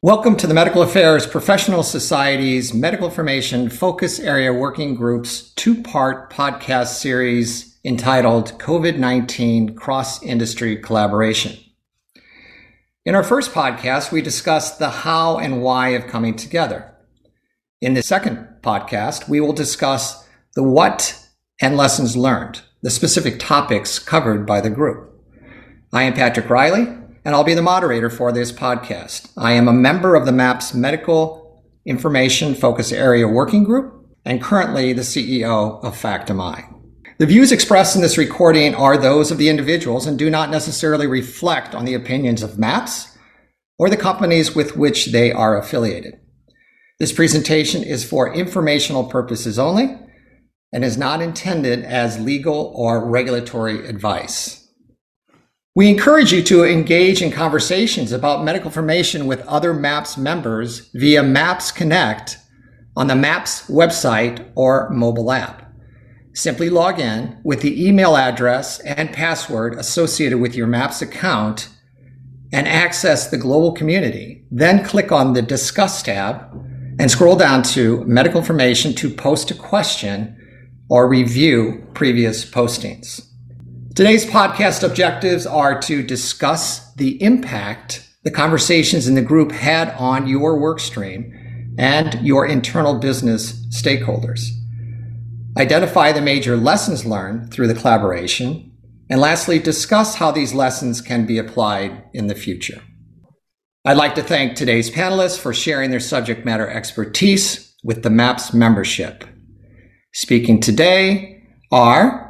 Welcome to the Medical Affairs Professional Society's Medical Information Focus Area Working Group's two part podcast series entitled COVID 19 Cross Industry Collaboration. In our first podcast, we discussed the how and why of coming together. In the second podcast, we will discuss the what and lessons learned, the specific topics covered by the group. I am Patrick Riley, and I'll be the moderator for this podcast. I am a member of the MAPS Medical Information Focus Area Working Group and currently the CEO of FactMI. The views expressed in this recording are those of the individuals and do not necessarily reflect on the opinions of MAPS or the companies with which they are affiliated. This presentation is for informational purposes only and is not intended as legal or regulatory advice. We encourage you to engage in conversations about medical information with other MAPS members via MAPS Connect on the MAPS website or mobile app. Simply log in with the email address and password associated with your MAPS account and access the global community. Then click on the Discuss tab and scroll down to Medical Information to post a question or review previous postings. Today's podcast objectives are to discuss the impact the conversations in the group had on your work stream and your internal business stakeholders. Identify the major lessons learned through the collaboration. And lastly, discuss how these lessons can be applied in the future. I'd like to thank today's panelists for sharing their subject matter expertise with the MAPS membership. Speaking today are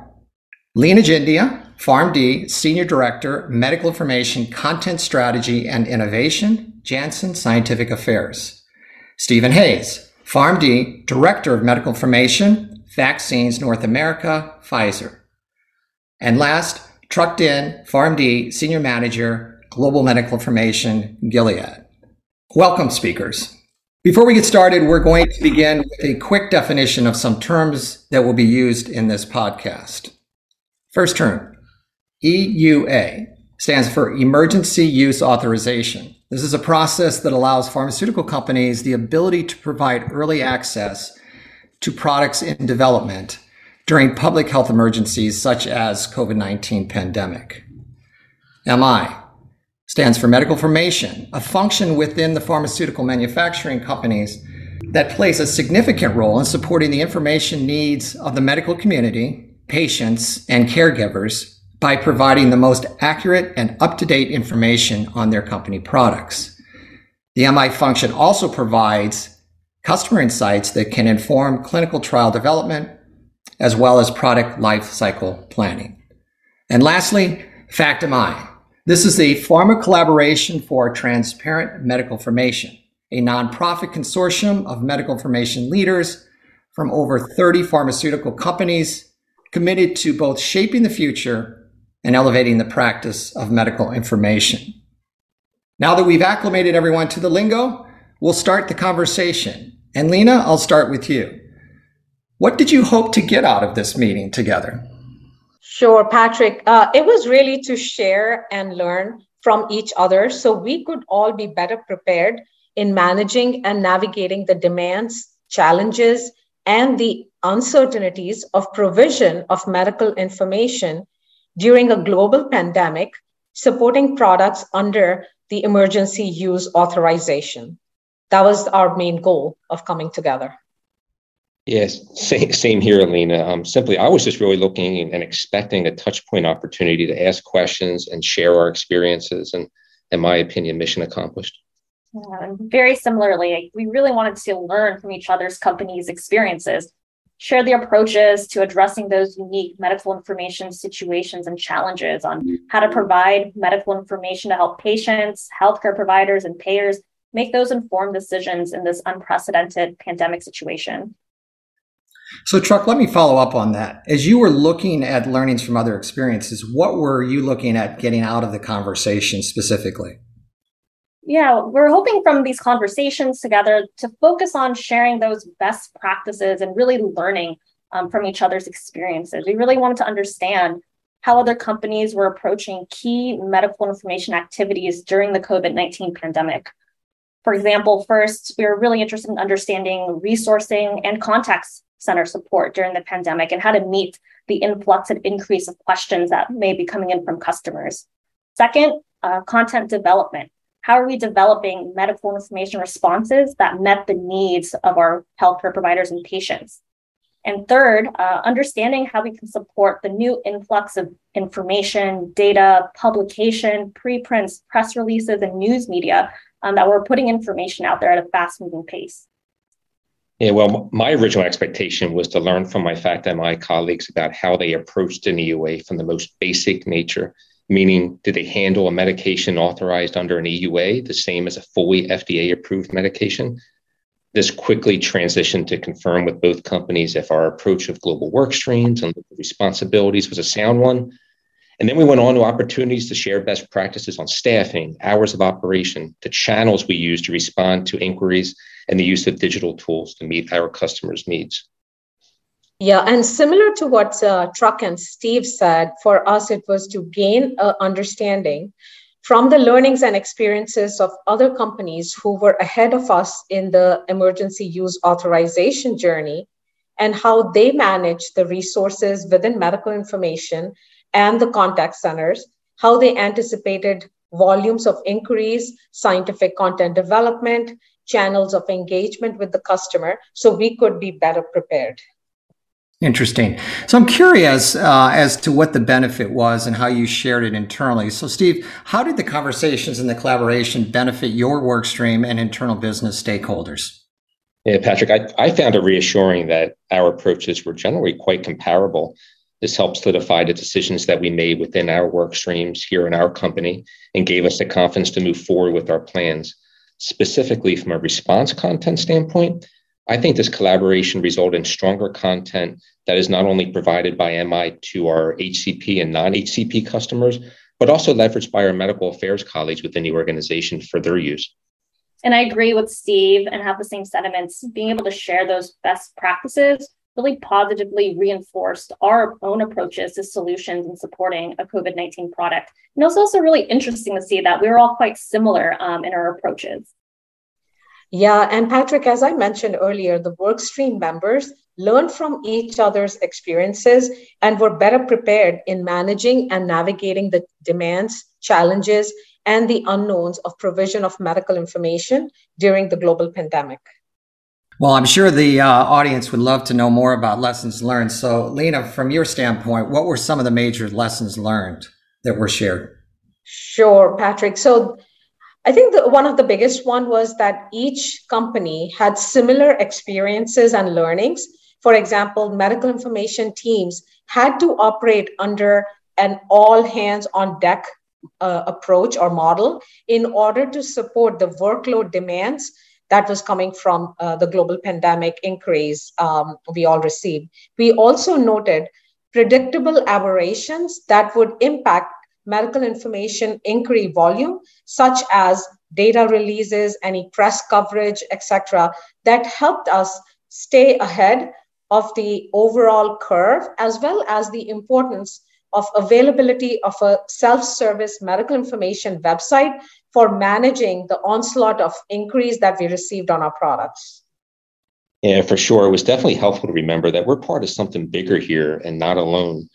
Lena Jindia, PharmD, Senior Director, Medical Information, Content Strategy and Innovation, Janssen Scientific Affairs. Stephen Hayes, PharmD, Director of Medical Information, Vaccines North America, Pfizer. And last, Truc Dinh, PharmD, Senior Manager, Global Medical Information, Gilead. Welcome, speakers. Before we get started, we're going to begin with a quick definition of some terms that will be used in this podcast. First term, EUA, stands for Emergency Use Authorization. This is a process that allows pharmaceutical companies the ability to provide early access to products in development during public health emergencies such as COVID-19 pandemic. MI stands for medical information, a function within the pharmaceutical manufacturing companies that plays a significant role in supporting the information needs of the medical community patients, and caregivers by providing the most accurate and up to date information on their company products. The MI function also provides customer insights that can inform clinical trial development as well as product life cycle planning. And lastly, FactMI. This is the pharma collaboration for transparent medical information, a nonprofit consortium of medical information leaders from over 30 pharmaceutical companies committed to both shaping the future and elevating the practice of medical information. Now that we've acclimated everyone to the lingo, we'll start the conversation. And Lena, I'll start with you. What did you hope to get out of this meeting together? Sure, Patrick. Uh, it was really to share and learn from each other so we could all be better prepared in managing and navigating the demands, challenges, and the uncertainties of provision of medical information during a global pandemic, supporting products under the emergency use authorization. That was our main goal of coming together. Yes, same, same here, Alina. Um, simply, I was just really looking and expecting a touch point opportunity to ask questions and share our experiences, and, in my opinion, mission accomplished. Yeah, very similarly, we really wanted to learn from each other's companies' experiences share the approaches to addressing those unique medical information situations and challenges on how to provide medical information to help patients, healthcare providers, and payers make those informed decisions in this unprecedented pandemic situation. So, Truc, let me follow up on that. As you were looking at learnings from other experiences, what were you looking at getting out of the conversation specifically? Yeah, we're hoping from these conversations together to focus on sharing those best practices and really learning um, from each other's experiences. We really wanted to understand how other companies were approaching key medical information activities during the COVID 19 pandemic. For example, first, we were really interested in understanding resourcing and contact center support during the pandemic and how to meet the influx and increase of questions that may be coming in from customers. Second, uh, content development. How are we developing medical information responses that met the needs of our healthcare providers and patients? And third, uh, understanding how we can support the new influx of information, data, publication, preprints, press releases, and news media um, that we're putting information out there at a fast moving pace. Yeah, well, my original expectation was to learn from my FACT-MI colleagues about how they approached an EUA from the most basic nature, meaning did they handle a medication authorized under an EUA the same as a fully FDA approved medication? This quickly transitioned to confirm with both companies if our approach of global work streams and responsibilities was a sound one, and then we went on to opportunities to share best practices on staffing, hours of operation, the channels we use to respond to inquiries, and the use of digital tools to meet our customers' needs. Yeah, and similar to what uh, Truc and Steve said, for us, it was to gain an understanding from the learnings and experiences of other companies who were ahead of us in the emergency use authorization journey and how they manage the resources within medical information and the contact centers, how they anticipated volumes of inquiries, scientific content development, channels of engagement with the customer, so we could be better prepared. Interesting. So I'm curious uh, as to what the benefit was and how you shared it internally. So, Steve, how did the conversations and the collaboration benefit your work stream and internal business stakeholders? Yeah, Patrick, I, I found it reassuring that our approaches were generally quite comparable. This helped solidify the decisions that we made within our work streams here in our company and gave us the confidence to move forward with our plans. Specifically, from a response content standpoint, I think this collaboration resulted in stronger content that is not only provided by MI to our HCP and non HCP customers, but also leveraged by our medical affairs colleagues within the organization for their use. And I agree with Steve and have the same sentiments. Being able to share those best practices really positively reinforced our own approaches to solutions and supporting a COVID 19 product. And it was also really interesting to see that we were all quite similar um, in our approaches. Yeah, and Patrick, as I mentioned earlier, the workstream members learned from each other's experiences and were better prepared in managing and navigating the demands, challenges, and the unknowns of provision of medical information during the global pandemic. Well, I'm sure the uh, audience would love to know more about lessons learned. So, Lena, from your standpoint, what were some of the major lessons learned that were shared? Sure, Patrick. So, I think the, one of the biggest one was that each company had similar experiences and learnings. For example, medical information teams had to operate under an all hands on deck uh, approach or model in order to support the workload demands that was coming from uh, the global pandemic increase um, we all received. We also noted predictable aberrations that would impact medical information inquiry volume, such as data releases, any press coverage, etc., that helped us stay ahead of the overall curve, as well as the importance of availability of a self-service medical information website for managing the onslaught of inquiries that we received on our products. Yeah, for sure. It was definitely helpful to remember that we're part of something bigger here and not alone.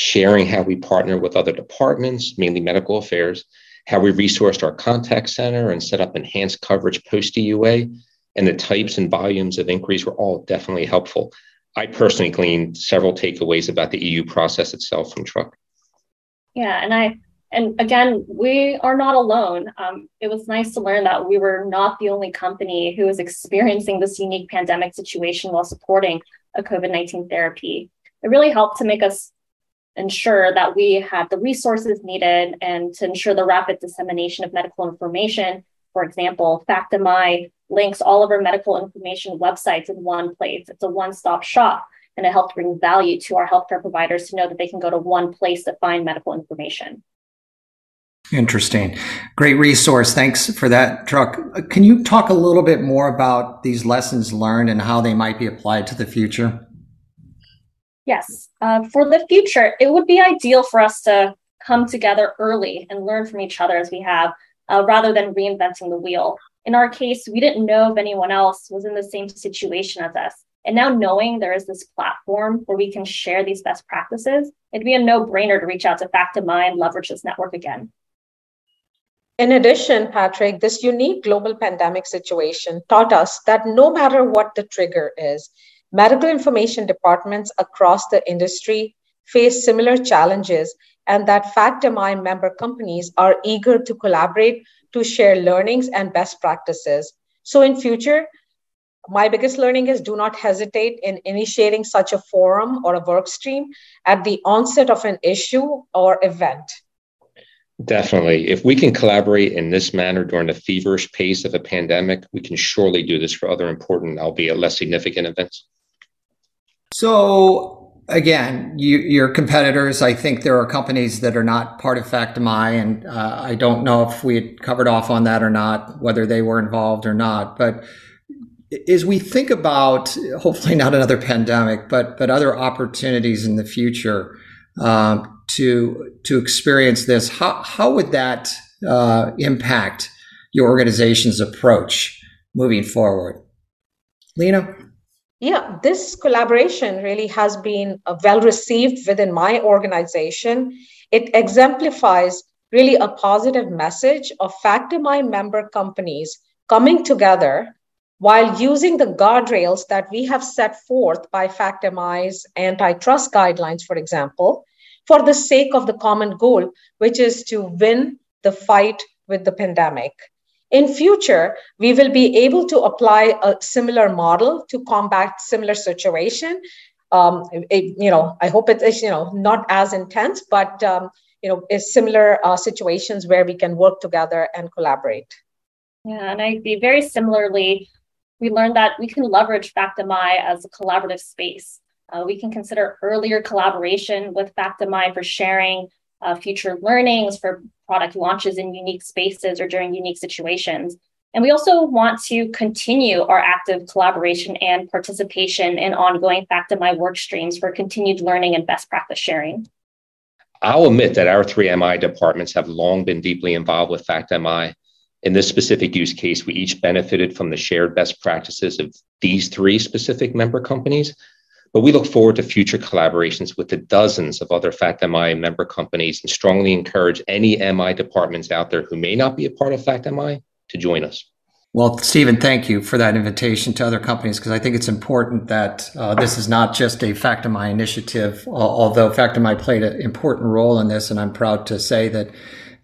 Sharing how we partner with other departments, mainly medical affairs, how we resourced our contact center and set up enhanced coverage post EUA, and the types and volumes of inquiries were all definitely helpful. I personally gleaned several takeaways about the EU process itself from Truc. Yeah, and I and again, we are not alone. Um, it was nice to learn that we were not the only company who was experiencing this unique pandemic situation while supporting a COVID 19 therapy. It really helped to make us ensure that we had the resources needed and to ensure the rapid dissemination of medical information. For example, FACT-MI links all of our medical information websites in one place. It's a one stop shop and it helps bring value to our healthcare providers to know that they can go to one place to find medical information. Interesting. Great resource. Thanks for that, Truc. Can you talk a little bit more about these lessons learned and how they might be applied to the future? Yes. Uh, for the future, it would be ideal for us to come together early and learn from each other as we have, uh, rather than reinventing the wheel. In our case, we didn't know if anyone else was in the same situation as us. And now knowing there is this platform where we can share these best practices, it'd be a no-brainer to reach out to FactMI and leverage this network again. In addition, Patrick, this unique global pandemic situation taught us that no matter what the trigger is, medical information departments across the industry face similar challenges and that FactMI member companies are eager to collaborate to share learnings and best practices. So in future, my biggest learning is do not hesitate in initiating such a forum or a work stream at the onset of an issue or event. Definitely. If we can collaborate in this manner during the feverish pace of a pandemic, we can surely do this for other important, albeit less significant events. So, again, you, your competitors, I think there are companies that are not part of FactMI, and uh, I don't know if we had covered off on that or not, whether they were involved or not. But as we think about, hopefully not another pandemic, but but other opportunities in the future, um, to to experience this, how how would that uh, impact your organization's approach moving forward? Lena. Yeah, this collaboration really has been uh, well received within my organization. It exemplifies really a positive message of FactMI member companies coming together while using the guardrails that we have set forth by FactMI's antitrust guidelines, for example, for the sake of the common goal, which is to win the fight with the pandemic. In future, we will be able to apply a similar model to combat similar situation. Um, it, you know, I hope it is, you know, not as intense, but um, you know, similar uh, situations where we can work together and collaborate. Yeah, and I be very similarly, we learned that we can leverage FactMI as a collaborative space. Uh, we can consider earlier collaboration with FactMI for sharing uh, future learnings for product launches in unique spaces or during unique situations. And we also want to continue our active collaboration and participation in ongoing FactMI work streams for continued learning and best practice sharing. I'll admit that our three MI departments have long been deeply involved with FactMI. In this specific use case, we each benefited from the shared best practices of these three specific member companies but we look forward to future collaborations with the dozens of other FactMI member companies and strongly encourage any MI departments out there who may not be a part of FactMI to join us. Well, Stephen, thank you for that invitation to other companies because I think it's important that uh, this is not just a FactMI initiative, although FactMI played an important role in this, and I'm proud to say that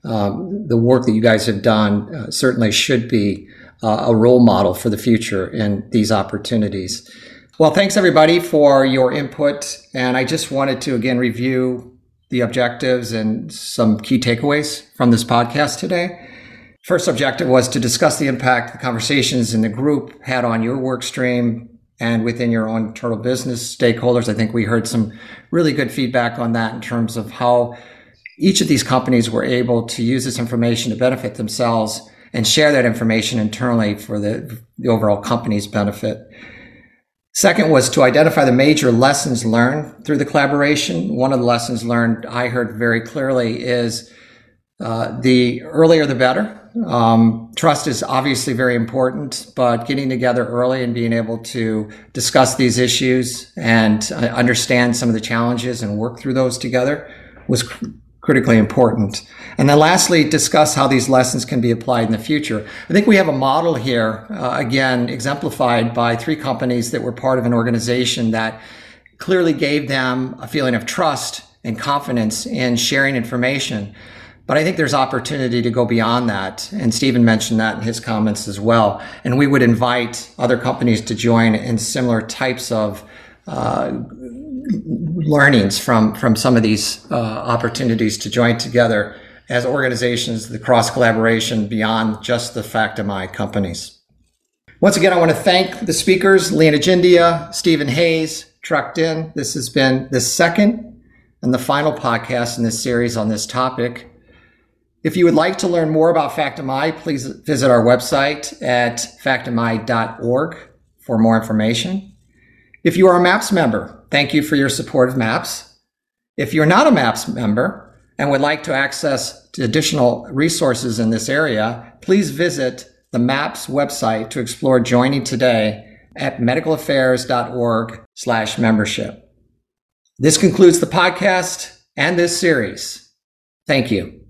um, the work that you guys have done uh, certainly should be uh, a role model for the future in these opportunities. Well, thanks everybody for your input. And I just wanted to again review the objectives and some key takeaways from this podcast today. First objective was to discuss the impact the conversations in the group had on your work stream and within your own internal business stakeholders. I think we heard some really good feedback on that in terms of how each of these companies were able to use this information to benefit themselves and share that information internally for the, the overall company's benefit. Second was to identify the major lessons learned through the collaboration. One of the lessons learned I heard very clearly is uh, the earlier the better. Um, trust is obviously very important, but getting together early and being able to discuss these issues and uh, understand some of the challenges and work through those together was critically important. And then lastly, discuss how these lessons can be applied in the future. I think we have a model here, uh, again, exemplified by three companies that were part of an organization that clearly gave them a feeling of trust and confidence in sharing information. But I think there's opportunity to go beyond that. And Stephen mentioned that in his comments as well. And we would invite other companies to join in similar types of uh, learnings from from some of these uh, opportunities to join together as organizations, the cross collaboration beyond just the FactMI companies. Once again, I want to thank the speakers, Lena Jindia, Stephen Hayes, Truc Dinh. This has been the second and the final podcast in this series on this topic. If you would like to learn more about FactMI, please visit our website at factimi.org for more information. If you are a MAPS member, thank you for your support of MAPS. If you're not a MAPS member and would like to access additional resources in this area, please visit the MAPS website to explore joining today at medicalaffairs.org slash membership. This concludes the podcast and this series. Thank you.